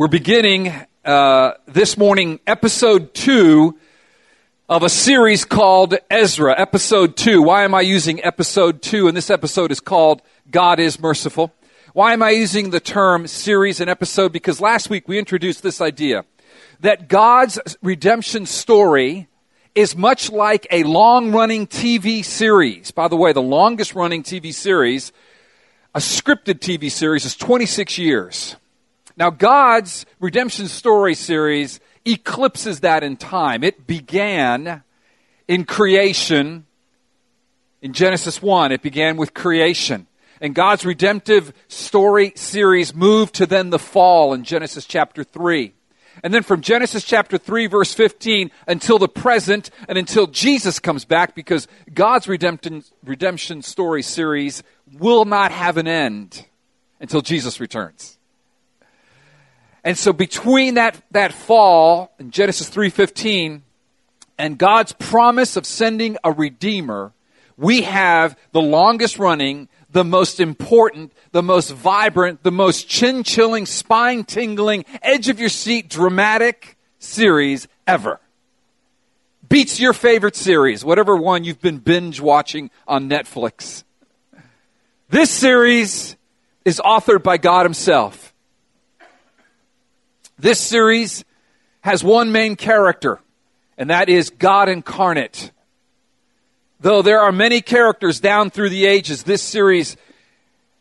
We're beginning uh, this morning episode two of a series called Ezra. Episode two. Why am I using episode two? And this episode is called God is Merciful. Why am I using the term series and episode? Because last week we introduced this idea that God's redemption story is much like a long running TV series. By the way, the longest running TV series, a scripted TV series, is 26 years. Now, God's redemption story series eclipses that in time. It began in creation. In Genesis 1, it began with creation. And God's redemptive story series moved to then the fall in Genesis chapter 3. And then from Genesis chapter 3, verse 15, until the present and until Jesus comes back, because God's redemption, redemption story series will not have an end until Jesus returns. And so between that, that fall in Genesis 3:15 and God's promise of sending a redeemer, we have the longest running, the most important, the most vibrant, the most chin-chilling, spine-tingling, edge of your seat dramatic series ever. Beats your favorite series, whatever one you've been binge watching on Netflix. This series is authored by God himself. This series has one main character, and that is God incarnate. Though there are many characters down through the ages, this series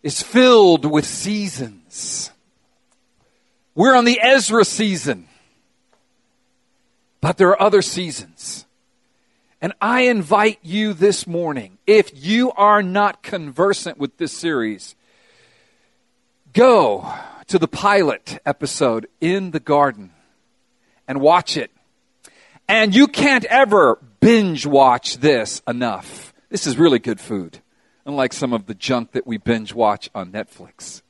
is filled with seasons. We're on the Ezra season, but there are other seasons. And I invite you this morning, if you are not conversant with this series, go to the pilot episode in the garden and watch it. And you can't ever binge watch this enough. This is really good food, unlike some of the junk that we binge watch on Netflix.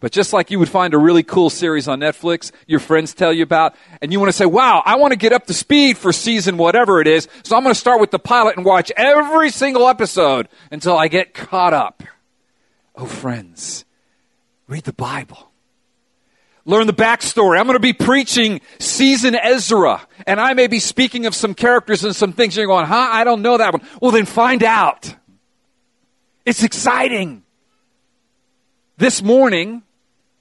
But just like you would find a really cool series on Netflix, your friends tell you about, and you want to say, wow, I want to get up to speed for season whatever it is, so I'm going to start with the pilot and watch every single episode until I get caught up. Oh, friends, read the Bible learn the backstory. I'm going to be preaching season Ezra, and I may be speaking of some characters and some things. You're going, huh? I don't know that one. Well, then find out. It's exciting. This morning,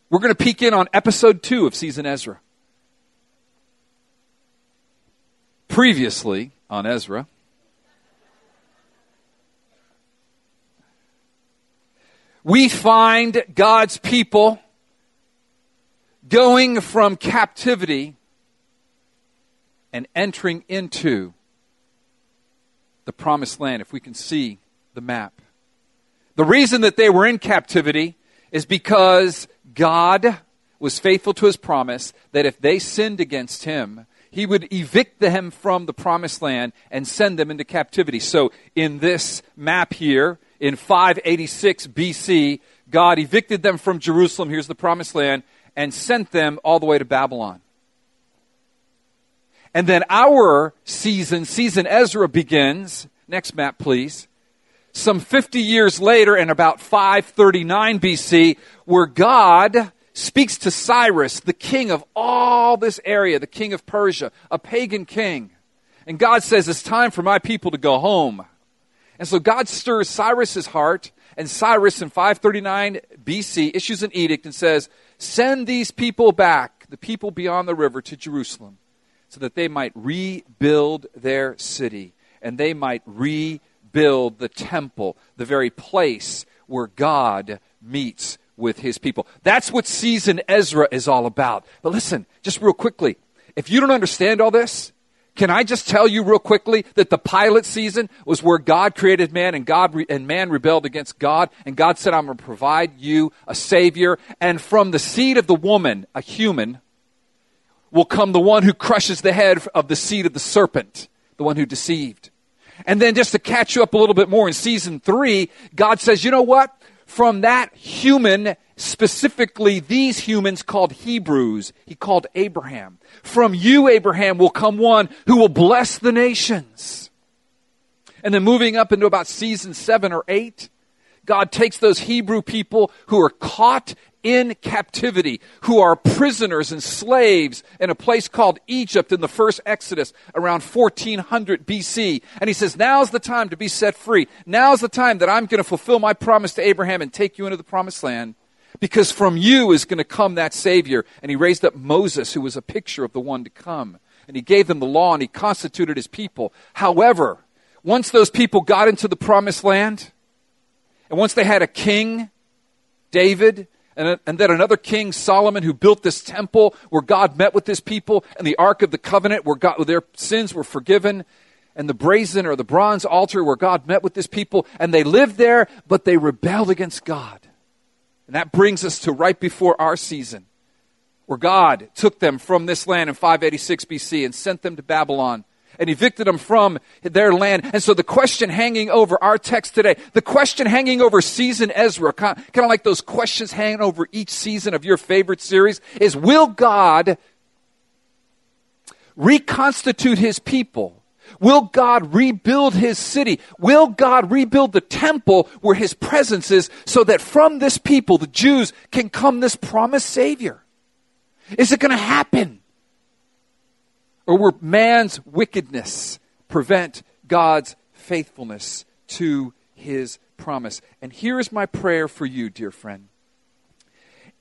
we're going to peek in on episode two of season Ezra. Previously on Ezra, we find God's people going from captivity and entering into the promised land, if we can see the map. The reason that they were in captivity is because God was faithful to his promise that if they sinned against him, he would evict them from the promised land and send them into captivity. So in this map here, in 586 BC, God evicted them from Jerusalem. Here's the promised land and sent them all the way to Babylon. And then our season, season Ezra begins. Next map, please. Some 50 years later, in about 539 BC, where God speaks to Cyrus, the king of all this area, the king of Persia, a pagan king. And God says, It's time for my people to go home. And so God stirs Cyrus's heart, and Cyrus in 539 BC issues an edict and says, Send these people back, the people beyond the river, to Jerusalem, so that they might rebuild their city and they might rebuild the temple, the very place where God meets with his people. That's what season Ezra is all about. But listen, just real quickly, if you don't understand all this, can I just tell you real quickly that the pilot season was where God created man and God re- and man rebelled against God and God said I'm going to provide you a savior and from the seed of the woman, a human, will come the one who crushes the head of the seed of the serpent, the one who deceived. And then just to catch you up a little bit more in season 3, God says, "You know what? From that human specifically these humans called Hebrews, he called Abraham. From you, Abraham, will come one who will bless the nations. And then moving up into about season seven or eight, God takes those Hebrew people who are caught in captivity, who are prisoners and slaves in a place called Egypt in the first Exodus around 1400 BC. And he says, Now's the time to be set free. Now's the time that I'm going to fulfill my promise to Abraham and take you into the promised land because from you is going to come that Savior. And he raised up Moses, who was a picture of the one to come. And he gave them the law and he constituted his people. However, once those people got into the promised land, and once they had a king, David, and, and then another king, Solomon, who built this temple where God met with his people, and the Ark of the Covenant where, God, where their sins were forgiven, and the brazen or the bronze altar where God met with his people, and they lived there, but they rebelled against God. And that brings us to right before our season, where God took them from this land in 586 BC and sent them to Babylon and evicted them from their land. And so the question hanging over our text today, the question hanging over season Ezra, kind of like those questions hanging over each season of your favorite series, is will God reconstitute his people? Will God rebuild his city? Will God rebuild the temple where his presence is so that from this people, the Jews, can come this promised Savior? Is it going to happen? Or will man's wickedness prevent God's faithfulness to his promise? And here is my prayer for you, dear friend.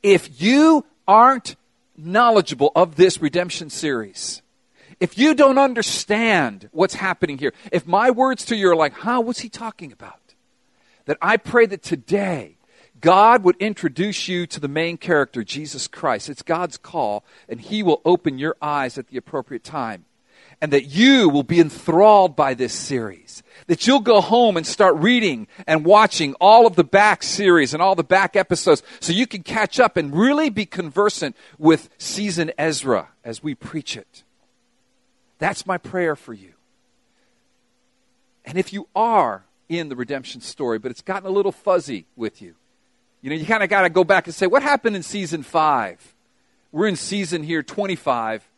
If you aren't knowledgeable of this redemption series, if you don't understand what's happening here, if my words to you are like, huh, what's he talking about? That I pray that today God would introduce you to the main character, Jesus Christ. It's God's call, and He will open your eyes at the appropriate time. And that you will be enthralled by this series. That you'll go home and start reading and watching all of the back series and all the back episodes so you can catch up and really be conversant with season Ezra as we preach it. That's my prayer for you. And if you are in the redemption story, but it's gotten a little fuzzy with you, you know, you kind of got to go back and say, what happened in season five? We're in season here 25.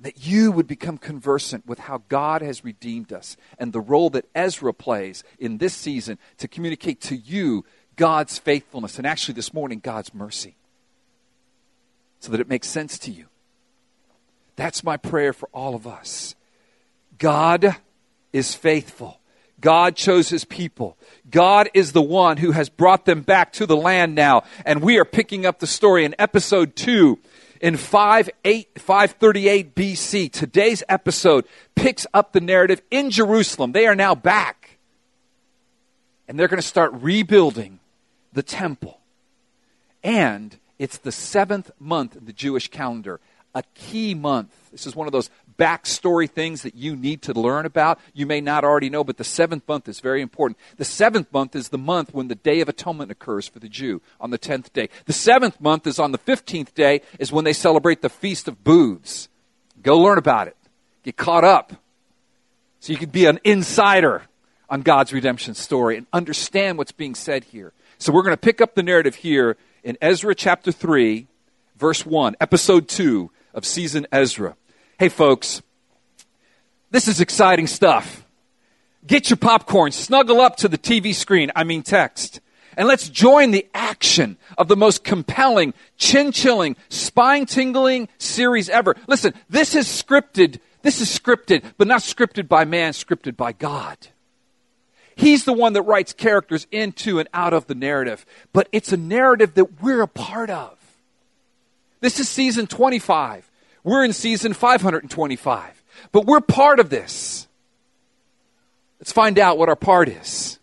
That you would become conversant with how God has redeemed us and the role that Ezra plays in this season to communicate to you God's faithfulness and actually this morning, God's mercy. So that it makes sense to you. That's my prayer for all of us. God is faithful. God chose his people. God is the one who has brought them back to the land now. And we are picking up the story in episode 2 in 5, 8, 538 BC. Today's episode picks up the narrative in Jerusalem. They are now back. And they're going to start rebuilding the temple. And it's the seventh month in the Jewish calendar, a key month. This is one of those backstory things that you need to learn about. You may not already know, but the seventh month is very important. The seventh month is the month when the Day of Atonement occurs for the Jew on the tenth day. The seventh month is on the fifteenth day, is when they celebrate the Feast of Booths. Go learn about it. Get caught up. So you can be an insider on God's redemption story and understand what's being said here. So we're going to pick up the narrative here in Ezra chapter 3, verse 1, episode 2 of season Ezra. Hey, folks, this is exciting stuff. Get your popcorn, snuggle up to the TV screen, I mean text, and let's join the action of the most compelling, chin chilling, spine tingling series ever. Listen, this is scripted. This is scripted, but not scripted by man, scripted by God. He's the one that writes characters into and out of the narrative, but it's a narrative that we're a part of. This is season 25. We're in season 525, but we're part of this. Let's find out what our part is.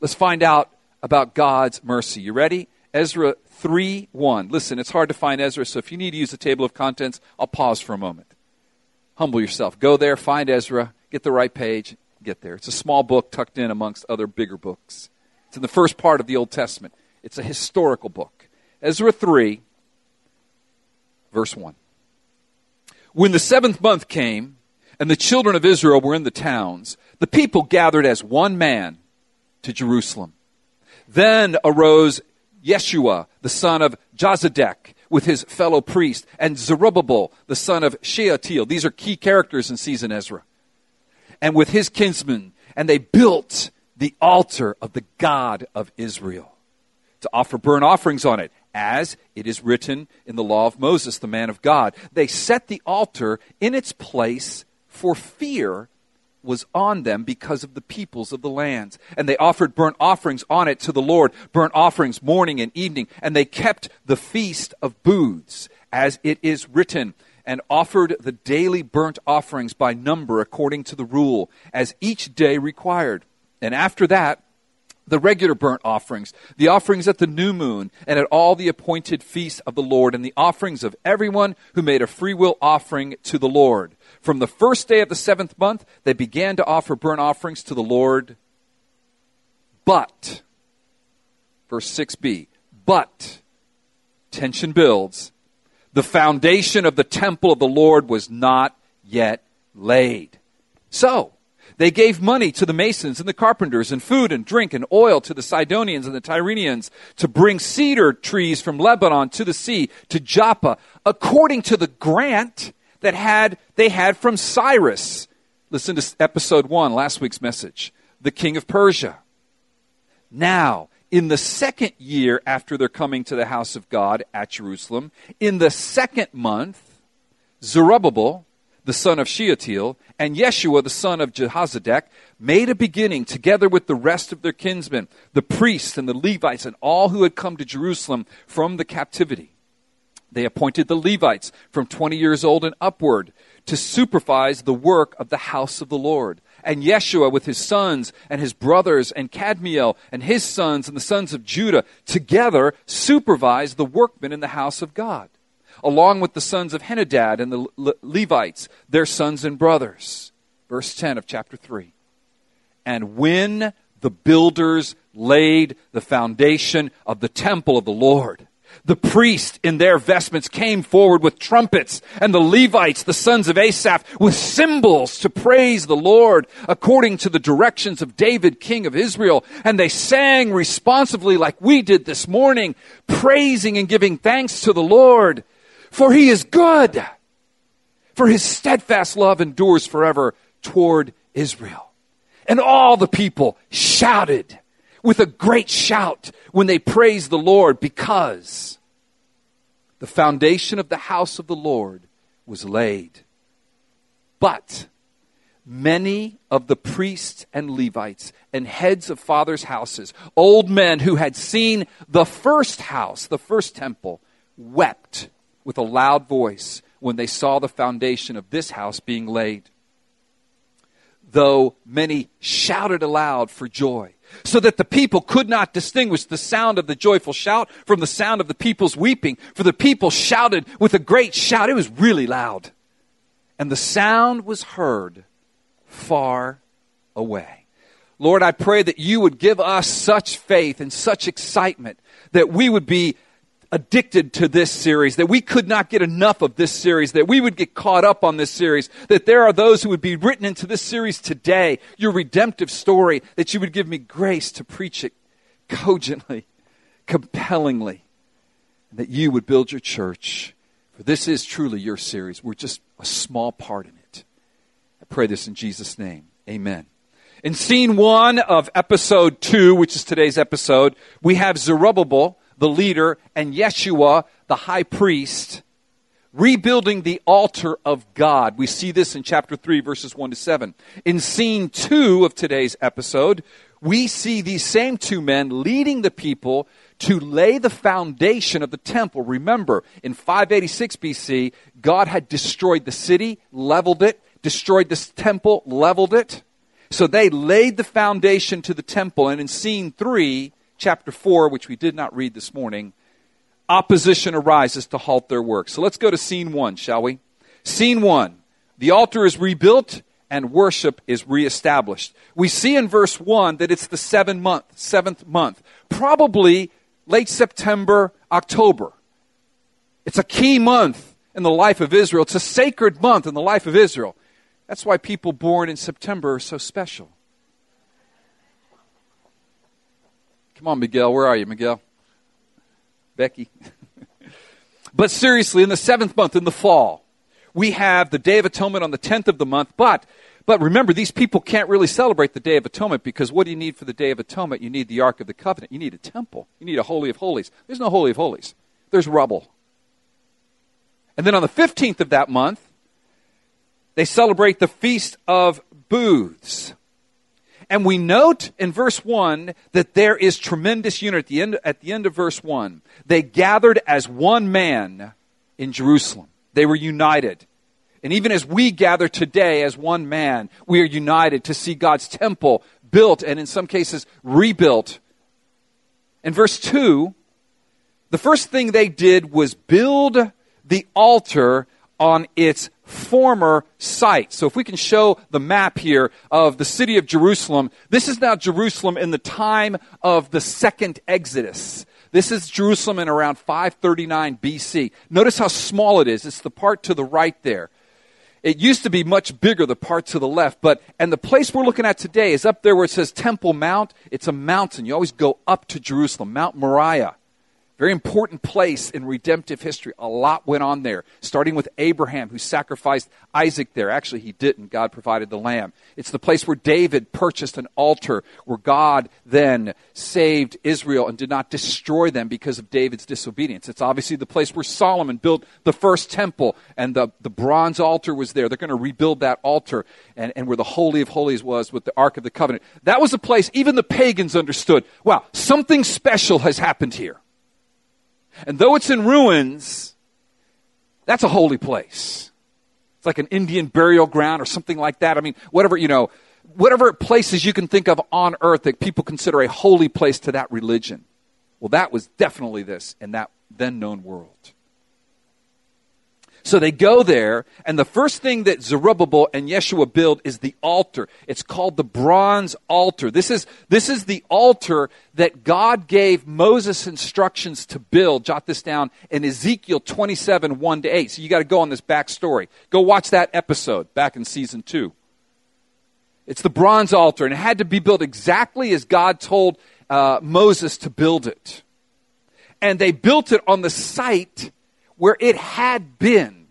Let's find out about God's mercy. You ready? Ezra 3 1. Listen, it's hard to find Ezra, so if you need to use a table of contents, I'll pause for a moment. Humble yourself. Go there, find Ezra, get the right page, get there. It's a small book tucked in amongst other bigger books. It's in the first part of the Old Testament, it's a historical book. Ezra 3, verse 1. When the seventh month came, and the children of Israel were in the towns, the people gathered as one man to Jerusalem. Then arose Yeshua, the son of Jozadak, with his fellow priest, and Zerubbabel, the son of Shealtiel. These are key characters in season Ezra. And with his kinsmen, and they built the altar of the God of Israel, to offer burnt offerings on it, as it is written in the law of Moses, the man of God. They set the altar in its place for fear was on them because of the peoples of the lands. And they offered burnt offerings on it to the Lord, burnt offerings morning and evening. And they kept the feast of booths, as it is written, and offered the daily burnt offerings by number according to the rule, as each day required. And after that, the regular burnt offerings, the offerings at the new moon, and at all the appointed feasts of the Lord, and the offerings of everyone who made a freewill offering to the Lord. From the first day of the seventh month, they began to offer burnt offerings to the Lord. But, verse 6b, but, tension builds, the foundation of the temple of the Lord was not yet laid. So, they gave money to the masons and the carpenters, and food and drink and oil to the Sidonians and the Tyrians to bring cedar trees from Lebanon to the sea, to Joppa, according to the grant that had they had from Cyrus. Listen to episode 1, last week's message. The king of Persia. Now, in the second year after their coming to the house of God at Jerusalem, in the second month, Zerubbabel, the son of Shealtiel, and Yeshua, the son of Jehozadak, made a beginning together with the rest of their kinsmen, the priests and the Levites, and all who had come to Jerusalem from the captivity. They appointed the Levites from 20 years old and upward to supervise the work of the house of the Lord. And Yeshua with his sons and his brothers and Kadmiel and his sons and the sons of Judah together supervised the workmen in the house of God, along with the sons of Henadad and the Le- Levites, their sons and brothers. Verse 10 of chapter 3. And when the builders laid the foundation of the temple of the Lord, the priests in their vestments came forward with trumpets, and the Levites, the sons of Asaph, with cymbals to praise the Lord according to the directions of David, king of Israel. And they sang responsively like we did this morning, praising and giving thanks to the Lord, for he is good, for his steadfast love endures forever toward Israel. And all the people shouted with a great shout when they praised the Lord because the foundation of the house of the Lord was laid. But many of the priests and Levites and heads of fathers' houses, old men who had seen the first house, the first temple, wept with a loud voice when they saw the foundation of this house being laid. Though many shouted aloud for joy so that the people could not distinguish the sound of the joyful shout from the sound of the people's weeping. For the people shouted with a great shout. It was really loud. And the sound was heard far away. Lord, I pray that you would give us such faith and such excitement that we would be addicted to this series, that we could not get enough of this series, that we would get caught up on this series, that there are those who would be written into this series today, your redemptive story, that you would give me grace to preach it cogently, compellingly, and that you would build your church. For this is truly your series. We're just a small part in it. I pray this in Jesus' name. Amen. In scene one of episode two, which is today's episode, we have Zerubbabel the leader, and Yeshua, the high priest, rebuilding the altar of God. We see this in chapter 3, verses 1 to 7. In scene 2 of today's episode, we see these same two men leading the people to lay the foundation of the temple. Remember, in 586 BC, God had destroyed the city, leveled it, destroyed this temple, leveled it. So they laid the foundation to the temple. And in scene 3, chapter 4, which we did not read this morning, opposition arises to halt their work. So let's go to scene 1, shall we? Scene 1 the altar is rebuilt and worship is reestablished. We see in verse 1 that it's the seventh month, seventh month, probably late September, October. It's a key month in the life of Israel. It's a sacred month in the life of Israel. That's why people born in September are so special. Come on, Miguel. Where are you, Miguel? Becky. but seriously, in the seventh month, in the fall, we have the Day of Atonement on the 10th of the month. But But remember, these people can't really celebrate the Day of Atonement because what do you need for the Day of Atonement? You need the Ark of the Covenant. You need a temple. You need a Holy of Holies. There's no Holy of Holies, there's rubble. And then on the 15th of that month, they celebrate the Feast of Booths. And we note in verse 1 that there is tremendous unity. At the, end, at the end of verse 1, they gathered as one man in Jerusalem. They were united. And even as we gather today as one man, we are united to see God's temple built and in some cases rebuilt. In verse 2, the first thing they did was build the altar on its former site. So if we can show the map here of the city of Jerusalem, this is now Jerusalem in the time of the second Exodus. This is Jerusalem in around 539 BC. Notice how small it is. It's the part to the right there. It used to be much bigger, the part to the left, but, and the place we're looking at today is up there where it says Temple Mount. It's a mountain. You always go up to Jerusalem, Mount Moriah. Very important place in redemptive history. A lot went on there, starting with Abraham, who sacrificed Isaac there. Actually, he didn't. God provided the lamb. It's the place where David purchased an altar, where God then saved Israel and did not destroy them because of David's disobedience. It's obviously the place where Solomon built the first temple, and the, the bronze altar was there. They're going to rebuild that altar, and, and where the Holy of Holies was with the Ark of the Covenant. That was a place even the pagans understood wow, something special has happened here. And though it's in ruins, that's a holy place. It's like an Indian burial ground or something like that. I mean, whatever, you know, whatever places you can think of on earth that people consider a holy place to that religion. Well, that was definitely this in that then known world. So they go there, and the first thing that Zerubbabel and Yeshua build is the altar. It's called the bronze altar. This is, this is the altar that God gave Moses instructions to build. Jot this down in Ezekiel 27 1 to 8. So you got to go on this backstory. Go watch that episode back in season 2. It's the bronze altar, and it had to be built exactly as God told uh, Moses to build it. And they built it on the site where it had been.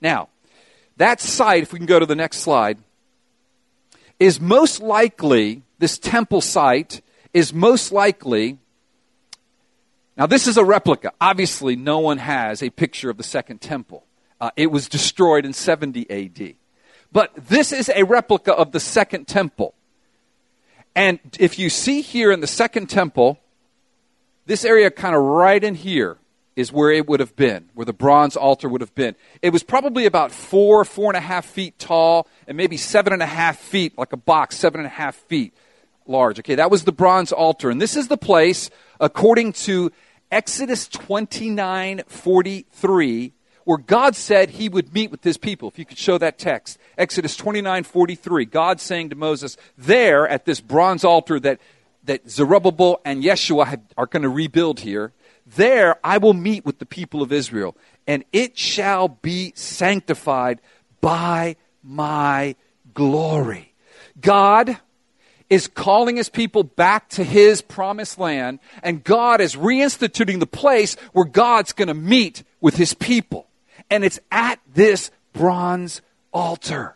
Now, that site, if we can go to the next slide, is most likely, this temple site is most likely. Now, this is a replica. Obviously, no one has a picture of the second temple. Uh, it was destroyed in 70 AD. But this is a replica of the second temple. And if you see here in the second temple, this area kind of right in here, is where it would have been, where the bronze altar would have been. It was probably about four, four and a half feet tall, and maybe seven and a half feet, like a box, seven and a half feet large. Okay, that was the bronze altar. And this is the place, according to Exodus 29 43, where God said he would meet with his people. If you could show that text. Exodus 29 43. God saying to Moses, there at this bronze altar that, that Zerubbabel and Yeshua have, are going to rebuild here, there I will meet with the people of Israel, and it shall be sanctified by my glory. God is calling his people back to his promised land, and God is reinstituting the place where God's going to meet with his people. And it's at this bronze altar.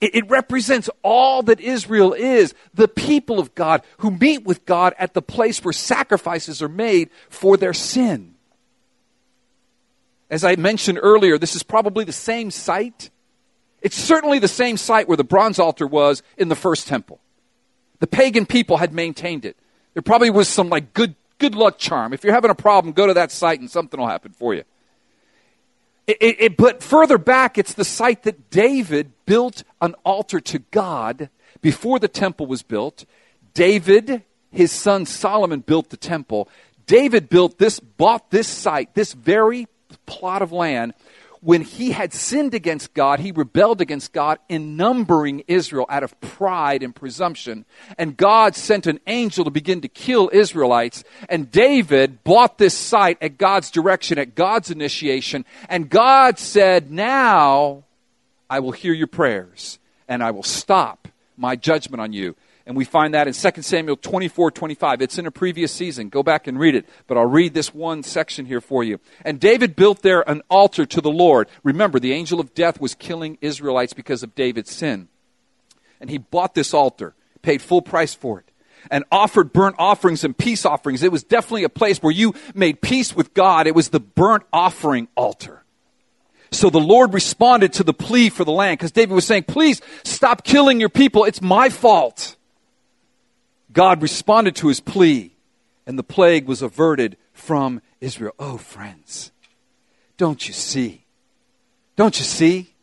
It, it represents all that Israel is the people of God who meet with God at the place where sacrifices are made for their sin. As I mentioned earlier, this is probably the same site. It's certainly the same site where the bronze altar was in the first temple. The pagan people had maintained it. There probably was some like good good luck charm. If you're having a problem, go to that site and something will happen for you. It, it, but further back, it's the site that David built an altar to God before the temple was built. David, his son Solomon, built the temple. David built this, bought this site, this very plot of land when he had sinned against God, he rebelled against God in numbering Israel out of pride and presumption. And God sent an angel to begin to kill Israelites. And David bought this site at God's direction, at God's initiation. And God said, Now I will hear your prayers and I will stop my judgment on you. And we find that in 2 Samuel 24 25. It's in a previous season. Go back and read it. But I'll read this one section here for you. And David built there an altar to the Lord. Remember, the angel of death was killing Israelites because of David's sin. and he bought this altar, paid full price for it, and offered burnt offerings and peace offerings. It was definitely a place where you made peace with God. It was the burnt offering altar. So the Lord responded to the plea for the land because David was saying, Please stop killing your people. It's my fault. God responded to his plea, and the plague was averted from Israel. Oh, friends, don't you see? Don't you see?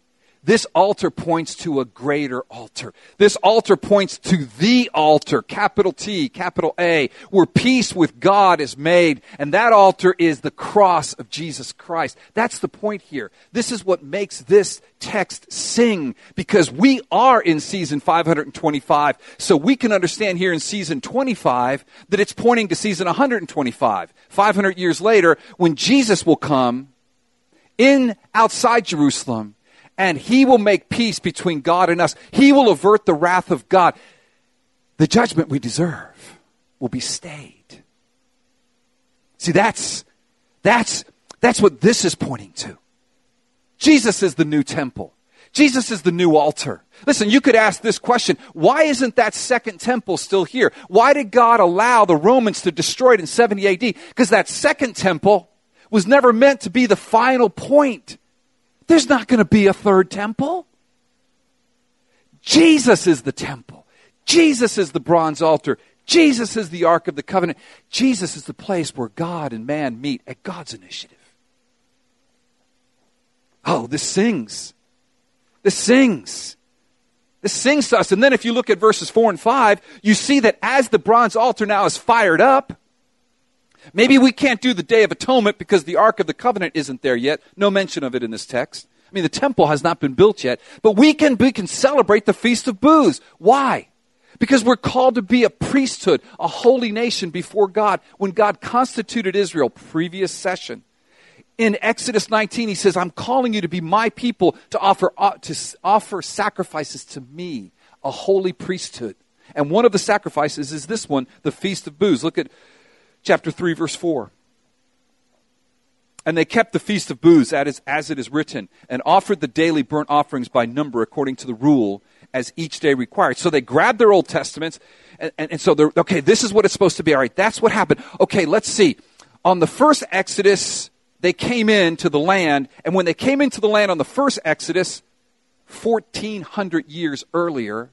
This altar points to a greater altar. This altar points to the altar, capital T, capital A, where peace with God is made. And that altar is the cross of Jesus Christ. That's the point here. This is what makes this text sing because we are in season 525. So we can understand here in season 25 that it's pointing to season 125. 500 years later, when Jesus will come in outside Jerusalem and he will make peace between God and us. He will avert the wrath of God. The judgment we deserve will be stayed. See, that's, that's, that's what this is pointing to. Jesus is the new temple. Jesus is the new altar. Listen, you could ask this question why isn't that second temple still here? Why did God allow the Romans to destroy it in 70 AD? Because that second temple was never meant to be the final point. There's not going to be a third temple. Jesus is the temple. Jesus is the bronze altar. Jesus is the Ark of the Covenant. Jesus is the place where God and man meet at God's initiative. Oh, this sings. This sings. This sings to us. And then if you look at verses 4 and 5, you see that as the bronze altar now is fired up, Maybe we can't do the Day of Atonement because the Ark of the Covenant isn't there yet. No mention of it in this text. I mean, the temple has not been built yet, but we can, we can celebrate the Feast of Booths. Why? Because we're called to be a priesthood, a holy nation before God. When God constituted Israel, previous session, in Exodus 19, he says, I'm calling you to be my people, to offer, uh, to offer sacrifices to me, a holy priesthood. And one of the sacrifices is this one, the Feast of Booths. Look at chapter 3, verse 4. And they kept the feast of booths as, it is written, and offered the daily burnt offerings by number according to the rule as each day required. So they grabbed their Old Testaments, and, and, and so they're, okay, this is what it's supposed to be. All right, that's what happened. Okay, let's see. On the first Exodus, they came into the land, and when they came into the land on the first Exodus, 1400 years earlier,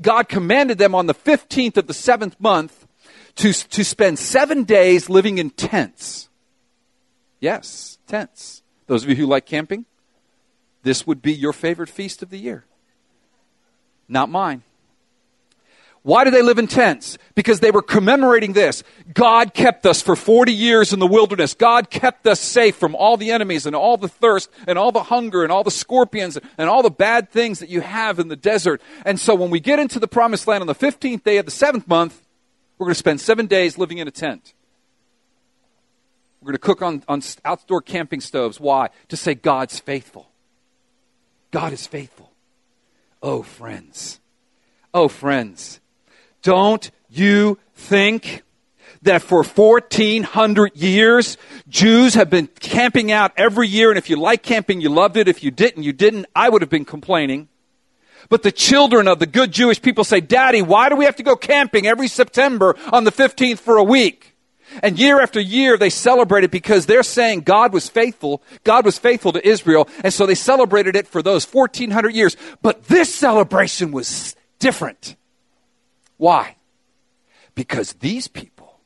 God commanded them on the 15th of the seventh month to, to spend seven days living in tents. Yes, tents. Those of you who like camping, this would be your favorite feast of the year. Not mine. Why do they live in tents? Because they were commemorating this. God kept us for 40 years in the wilderness. God kept us safe from all the enemies and all the thirst and all the hunger and all the scorpions and all the bad things that you have in the desert. And so when we get into the promised land on the 15th day of the seventh month, we're going to spend seven days living in a tent. We're going to cook on, on outdoor camping stoves. Why? To say God's faithful. God is faithful. Oh, friends. Oh, friends. Don't you think that for 1400 years, Jews have been camping out every year, and if you like camping, you loved it. If you didn't, you didn't. I would have been complaining. But the children of the good Jewish people say, Daddy, why do we have to go camping every September on the 15th for a week? And year after year, they celebrate it because they're saying God was faithful. God was faithful to Israel. And so they celebrated it for those 1400 years. But this celebration was different. Why? Because these people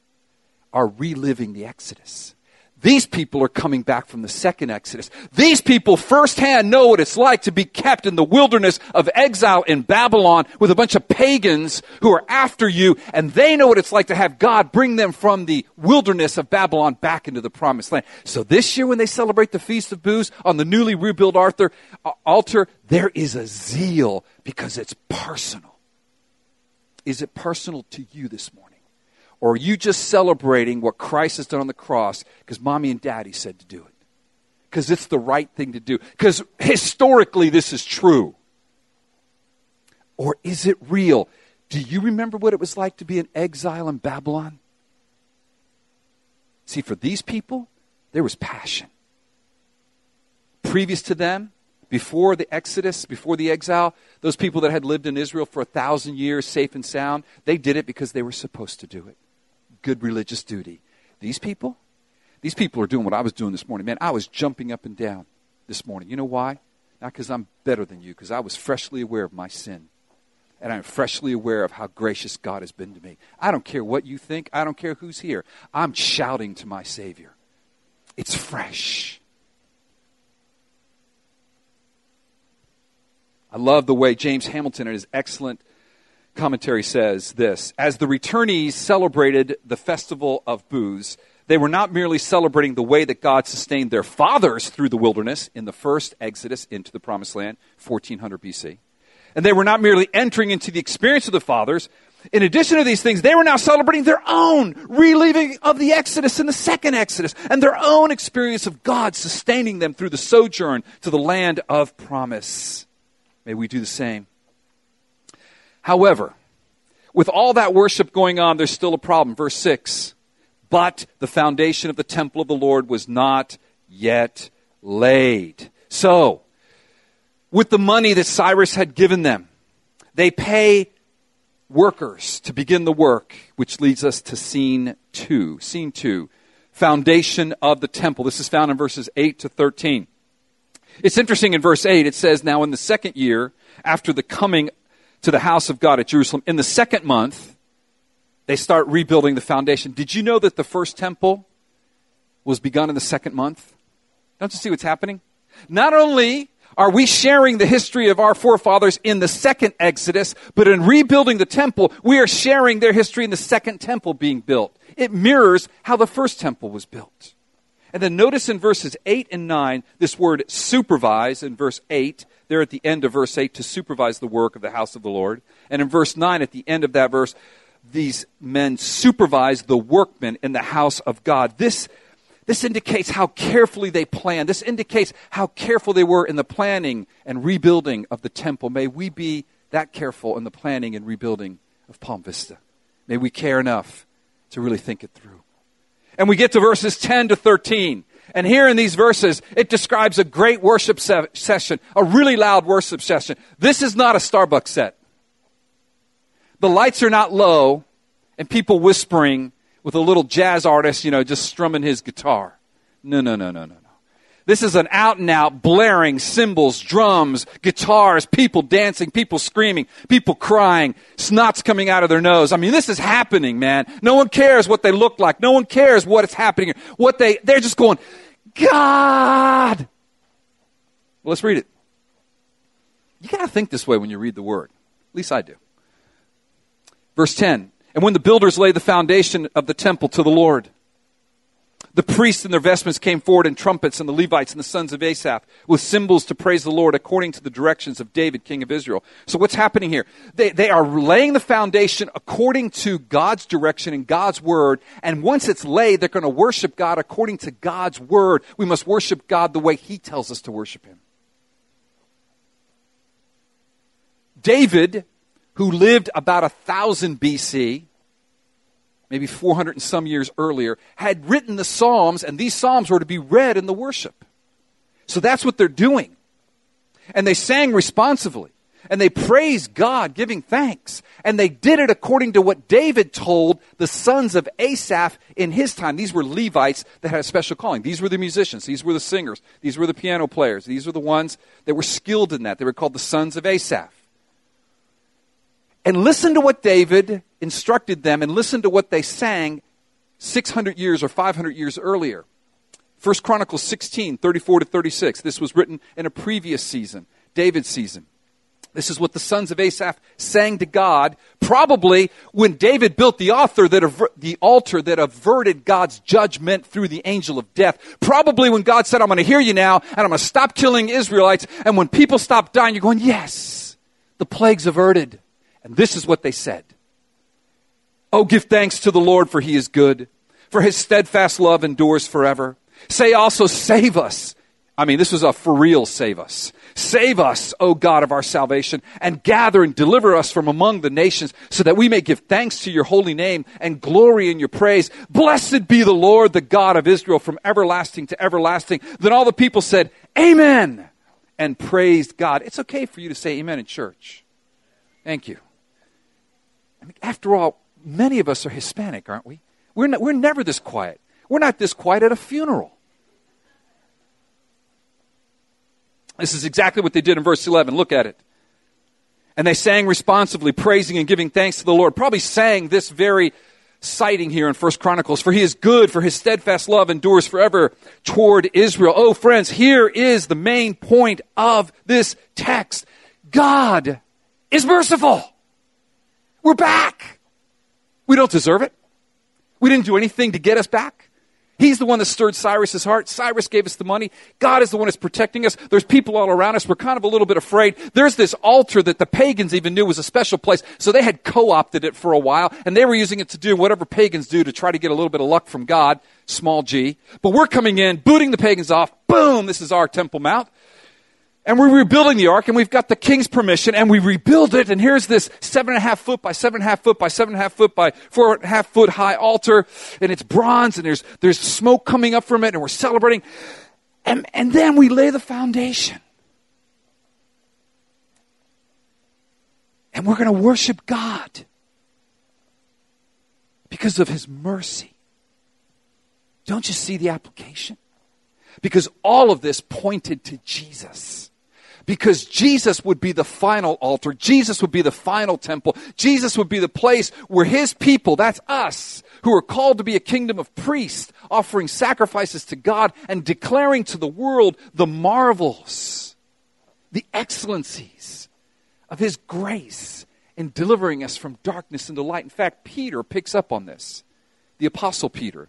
are reliving the Exodus. These people are coming back from the second Exodus. These people firsthand know what it's like to be kept in the wilderness of exile in Babylon with a bunch of pagans who are after you, and they know what it's like to have God bring them from the wilderness of Babylon back into the promised land. So this year when they celebrate the Feast of Booths on the newly rebuilt Arthur, uh, altar, there is a zeal because it's personal. Is it personal to you this morning? Or are you just celebrating what Christ has done on the cross because mommy and daddy said to do it? Because it's the right thing to do. Because historically, this is true. Or is it real? Do you remember what it was like to be in exile in Babylon? See, for these people, there was passion. Previous to them, before the Exodus, before the exile, those people that had lived in Israel for a thousand years, safe and sound, they did it because they were supposed to do it. Good religious duty. These people, these people are doing what I was doing this morning. Man, I was jumping up and down this morning. You know why? Not because I'm better than you, because I was freshly aware of my sin. And I'm freshly aware of how gracious God has been to me. I don't care what you think. I don't care who's here. I'm shouting to my Savior. It's fresh. I love the way James Hamilton, in his excellent commentary, says this As the returnees celebrated the festival of booths, they were not merely celebrating the way that God sustained their fathers through the wilderness in the first exodus into the promised land, 1400 BC. And they were not merely entering into the experience of the fathers. In addition to these things, they were now celebrating their own reliving of the Exodus in the second Exodus and their own experience of God sustaining them through the sojourn to the land of promise. May we do the same. However, with all that worship going on, there's still a problem. Verse 6 But the foundation of the temple of the Lord was not yet laid. So, with the money that Cyrus had given them, they pay workers to begin the work, which leads us to scene two. Scene two foundation of the temple. This is found in verses 8 to 13. It's interesting in verse 8, it says, Now in the second year, after the coming to the house of God at Jerusalem, in the second month, they start rebuilding the foundation. Did you know that the first temple was begun in the second month? Don't you see what's happening? Not only are we sharing the history of our forefathers in the second Exodus, but in rebuilding the temple, we are sharing their history in the second temple being built. It mirrors how the first temple was built. And then notice in verses 8 and 9 this word supervise in verse 8, there at the end of verse 8 to supervise the work of the house of the Lord. And in verse 9 at the end of that verse, these men supervise the workmen in the house of God. This, this indicates how carefully they planned. This indicates how careful they were in the planning and rebuilding of the temple. May we be that careful in the planning and rebuilding of Palm Vista. May we care enough to really think it through. And we get to verses 10 to 13. And here in these verses, it describes a great worship se- session, a really loud worship session. This is not a Starbucks set. The lights are not low and people whispering with a little jazz artist, you know, just strumming his guitar. No, no, no, no, no, no. This is an out and out blaring cymbals, drums, guitars, people dancing, people screaming, people crying, snots coming out of their nose. I mean, this is happening, man. No one cares what they look like. No one cares what is happening. What they, they're just going, God. Well, let's read it. You got to think this way when you read the word. At least I do. Verse 10 And when the builders laid the foundation of the temple to the Lord, the priests in their vestments came forward and trumpets, and the Levites and the sons of Asaph with cymbals to praise the Lord according to the directions of David, king of Israel. So what's happening here? They, they are laying the foundation according to God's direction and God's word. And once it's laid, they're going to worship God according to God's word. We must worship God the way He tells us to worship Him. David, who lived about a thousand BC, maybe 400 and some years earlier, had written the Psalms, and these Psalms were to be read in the worship. So that's what they're doing. And they sang responsively. And they praised God, giving thanks. And they did it according to what David told the sons of Asaph in his time. These were Levites that had a special calling. These were the musicians. These were the singers. These were the piano players. These were the ones that were skilled in that. They were called the sons of Asaph. And listen to what David instructed them and listen to what they sang 600 years or 500 years earlier. 1 Chronicles 16, 34 to 36. This was written in a previous season, David's season. This is what the sons of Asaph sang to God, probably when David built the altar that the altar that averted God's judgment through the angel of death. Probably when God said, "I'm going to hear you now, and I'm going to stop killing Israelites." And when people stop dying, you're going, "Yes, the plague's averted." And this is what they said Oh, give thanks to the Lord, for he is good, for his steadfast love endures forever. Say also, save us. I mean, this was a for real save us. Save us, O God of our salvation, and gather and deliver us from among the nations, so that we may give thanks to your holy name and glory in your praise. Blessed be the Lord, the God of Israel, from everlasting to everlasting. Then all the people said, Amen. and praised God. It's okay for you to say amen in church. Thank you. I mean, after all, many of us are Hispanic, aren't we? We're, not, we're never this quiet. We're not this quiet at a funeral. This is exactly what they did in verse 11. Look at it. And they sang responsively, praising and giving thanks to the Lord. Probably sang this very citing here in First Chronicles, for he is good, for his steadfast love endures forever toward Israel. Oh, friends, here is the main point of this text. God is merciful. We're back. We don't deserve it. We didn't do anything to get us back. He's the one that stirred Cyrus's heart. Cyrus gave us the money. God is the one that's protecting us. There's people all around us. We're kind of a little bit afraid. There's this altar that the pagans even knew was a special place. So they had co-opted it for a while and they were using it to do whatever pagans do to try to get a little bit of luck from God, small g. But we're coming in, booting the pagans off. Boom! This is our Temple Mount and we're rebuilding the ark, and we've got the king's permission, and we rebuild it. And here's this seven and a half foot by seven and a half foot by seven and a half foot by four and a half foot high altar, and it's bronze, and there's there's smoke coming up from it, and we're celebrating. And, and then we lay the foundation. And we're going to worship God because of his mercy. Don't you see the application? Because all of this pointed to Jesus because Jesus would be the final altar. Jesus would be the final temple. Jesus would be the place where his people, that's us, who are called to be a kingdom of priests, offering sacrifices to God and declaring to the world the marvels, the excellencies of his grace in delivering us from darkness into light. In fact, Peter picks up on this. The apostle Peter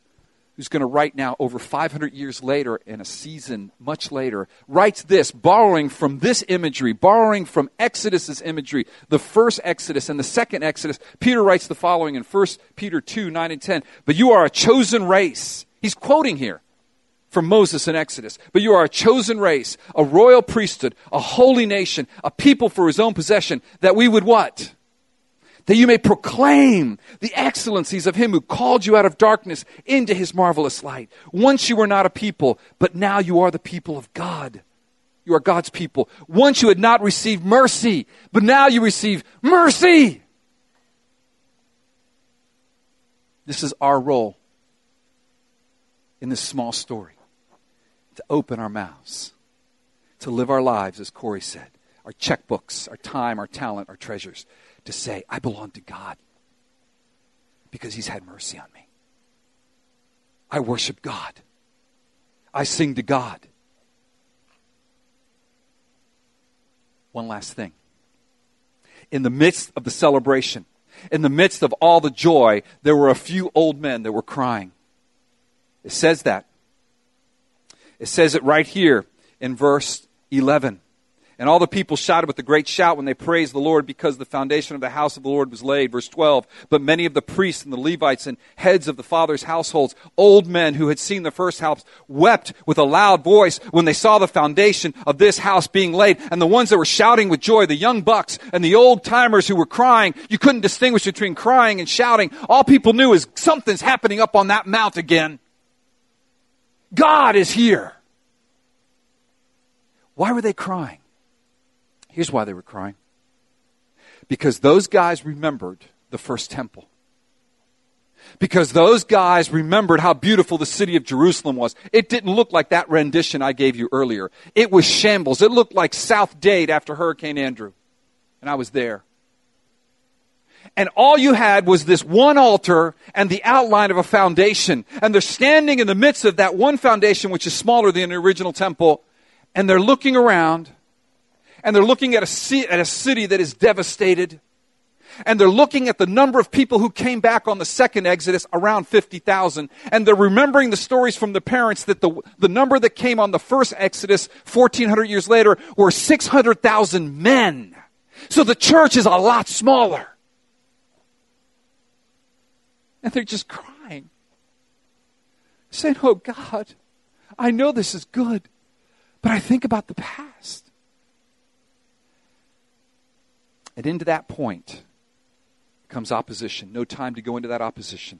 who's going to write now over 500 years later in a season much later, writes this, borrowing from this imagery, borrowing from Exodus's imagery, the first Exodus and the second Exodus. Peter writes the following in 1 Peter 2, 9 and 10. But you are a chosen race. He's quoting here from Moses in Exodus. But you are a chosen race, a royal priesthood, a holy nation, a people for his own possession, that we would what? That you may proclaim the excellencies of him who called you out of darkness into his marvelous light. Once you were not a people, but now you are the people of God. You are God's people. Once you had not received mercy, but now you receive mercy. This is our role in this small story to open our mouths, to live our lives, as Corey said, our checkbooks, our time, our talent, our treasures to say, I belong to God because He's had mercy on me. I worship God. I sing to God. One last thing. In the midst of the celebration, in the midst of all the joy, there were a few old men that were crying. It says that. It says it right here in verse 11. And all the people shouted with a great shout when they praised the Lord because the foundation of the house of the Lord was laid. Verse 12. But many of the priests and the Levites and heads of the fathers' households, old men who had seen the first house, wept with a loud voice when they saw the foundation of this house being laid. And the ones that were shouting with joy, the young bucks and the old timers who were crying, you couldn't distinguish between crying and shouting. All people knew is something's happening up on that mount again. God is here. Why were they crying? Here's why they were crying because those guys remembered the first temple. Because those guys remembered how beautiful the city of Jerusalem was. It didn't look like that rendition I gave you earlier. It was shambles. It looked like South Dade after Hurricane Andrew. And I was there. And all you had was this one altar and the outline of a foundation. And they're standing in the midst of that one foundation, which is smaller than the original temple. And they're looking around and they're looking at a, at a city that is devastated. And they're looking at the number of people who came back on the second Exodus, around 50,000. And they're remembering the stories from the parents that the, the number that came on the first Exodus, 1400 years later, were 600,000 men. So the church is a lot smaller. And they're just crying, saying, Oh God, I know this is good, but I think about the past. And into that point comes opposition. No time to go into that opposition.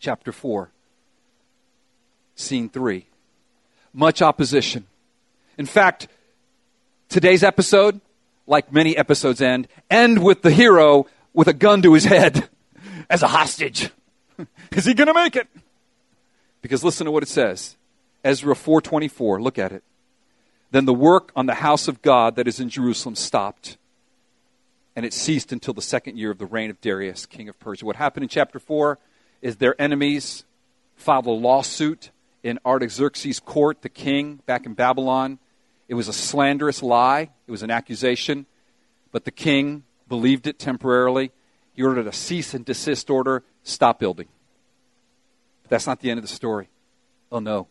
Chapter 4, scene 3. Much opposition. In fact, Today's episode, like many episodes end, end with the hero with a gun to his head as a hostage. Is he going to make it? Because listen to what it says. Ezra 4:24, look at it. Then the work on the house of God that is in Jerusalem stopped, and it ceased until the second year of the reign of Darius, king of Persia. What happened in chapter 4 is their enemies filed a lawsuit in Artaxerxes' court, the king back in Babylon. It was a slanderous lie, it was an accusation, but the king believed it temporarily. He ordered a cease and desist order, stop building. But that's not the end of the story. Oh no.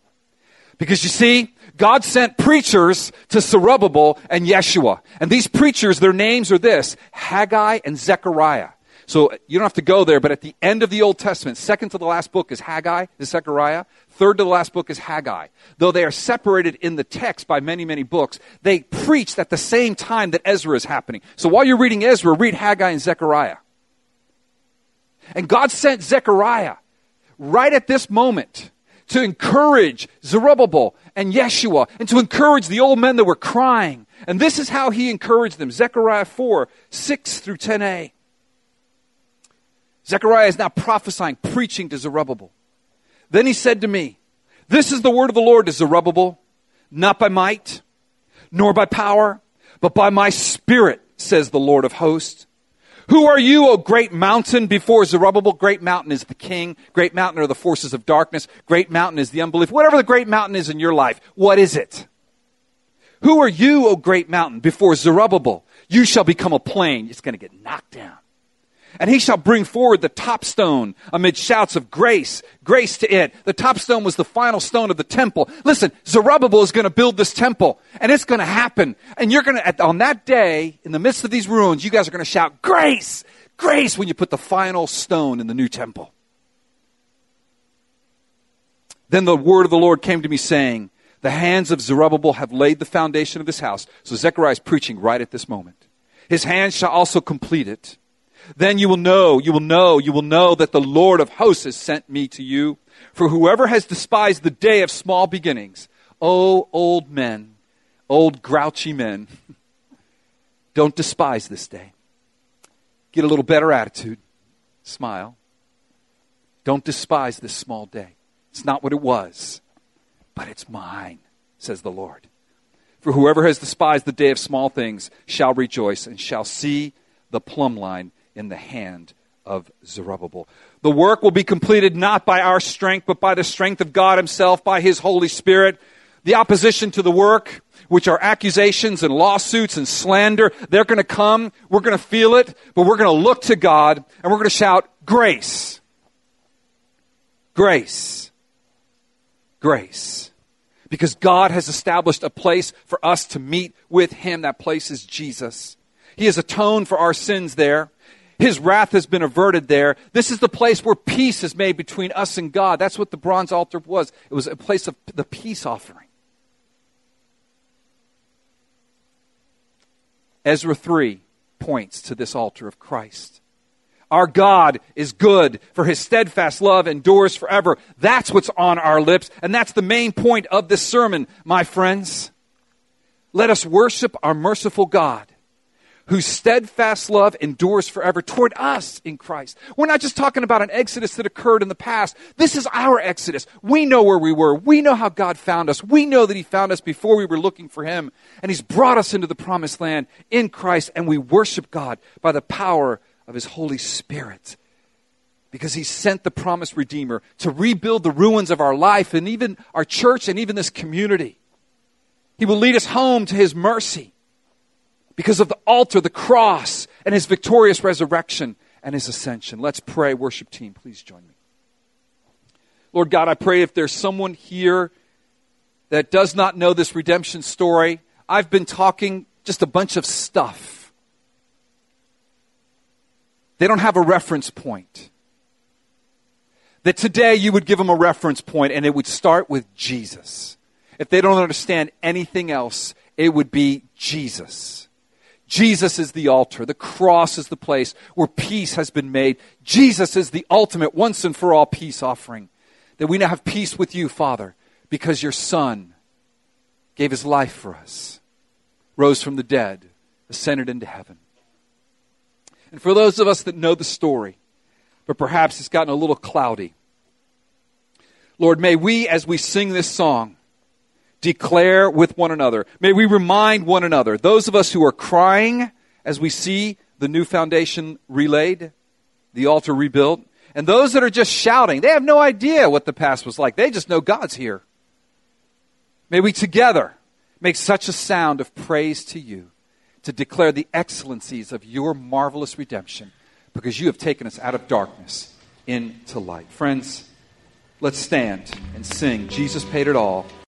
Because you see, God sent preachers to Zerubbabel and Yeshua. And these preachers, their names are this Haggai and Zechariah. So you don't have to go there, but at the end of the Old Testament, second to the last book is Haggai, is Zechariah. Third to the last book is Haggai. Though they are separated in the text by many, many books, they preached at the same time that Ezra is happening. So while you're reading Ezra, read Haggai and Zechariah. And God sent Zechariah right at this moment to encourage Zerubbabel and Yeshua and to encourage the old men that were crying. And this is how he encouraged them Zechariah 4 6 through 10a. Zechariah is now prophesying, preaching to Zerubbabel. Then he said to me, This is the word of the Lord to Zerubbabel, not by might, nor by power, but by my spirit, says the Lord of hosts. Who are you, O great mountain, before Zerubbabel? Great mountain is the king. Great mountain are the forces of darkness. Great mountain is the unbelief. Whatever the great mountain is in your life, what is it? Who are you, O great mountain, before Zerubbabel? You shall become a plain. It's going to get knocked down. And he shall bring forward the top stone amid shouts of grace, grace to it. The top stone was the final stone of the temple. Listen, Zerubbabel is going to build this temple, and it's going to happen. And you're going to, on that day, in the midst of these ruins, you guys are going to shout, grace, grace, when you put the final stone in the new temple. Then the word of the Lord came to me saying, The hands of Zerubbabel have laid the foundation of this house. So Zechariah is preaching right at this moment. His hands shall also complete it. Then you will know, you will know, you will know that the Lord of hosts has sent me to you. For whoever has despised the day of small beginnings, oh, old men, old grouchy men, don't despise this day. Get a little better attitude. Smile. Don't despise this small day. It's not what it was, but it's mine, says the Lord. For whoever has despised the day of small things shall rejoice and shall see the plumb line in the hand of Zerubbabel. The work will be completed not by our strength, but by the strength of God Himself, by His Holy Spirit. The opposition to the work, which are accusations and lawsuits and slander, they're going to come. We're going to feel it, but we're going to look to God and we're going to shout, Grace. Grace. Grace. Because God has established a place for us to meet with Him. That place is Jesus. He has atoned for our sins there. His wrath has been averted there. This is the place where peace is made between us and God. That's what the bronze altar was. It was a place of the peace offering. Ezra 3 points to this altar of Christ. Our God is good, for his steadfast love endures forever. That's what's on our lips, and that's the main point of this sermon, my friends. Let us worship our merciful God whose steadfast love endures forever toward us in Christ. We're not just talking about an exodus that occurred in the past. This is our exodus. We know where we were. We know how God found us. We know that He found us before we were looking for Him. And He's brought us into the promised land in Christ. And we worship God by the power of His Holy Spirit. Because He sent the promised Redeemer to rebuild the ruins of our life and even our church and even this community. He will lead us home to His mercy because of the altar, the cross, and his victorious resurrection and his ascension. Let's pray. Worship team, please join me. Lord God, I pray if there's someone here that does not know this redemption story, I've been talking just a bunch of stuff. They don't have a reference point. That today you would give them a reference point and it would start with Jesus. If they don't understand anything else, it would be Jesus. Jesus is the altar. The cross is the place where peace has been made. Jesus is the ultimate once and for all peace offering. That we now have peace with you, Father, because your Son gave his life for us. rose from the dead, ascended into heaven. And for those of us that know the story, but perhaps it's gotten a little cloudy, Lord, may we, as we sing this song, declare with one another. May we remind one another, those of us who are crying as we see the new foundation relaid, the altar rebuilt, and those that are just shouting, they have no idea what the past was like. They just know God's here. May we together make such a sound of praise to you to declare the excellencies of your marvelous redemption because you have taken us out of darkness into light. Friends, let's stand and sing. Jesus paid it all.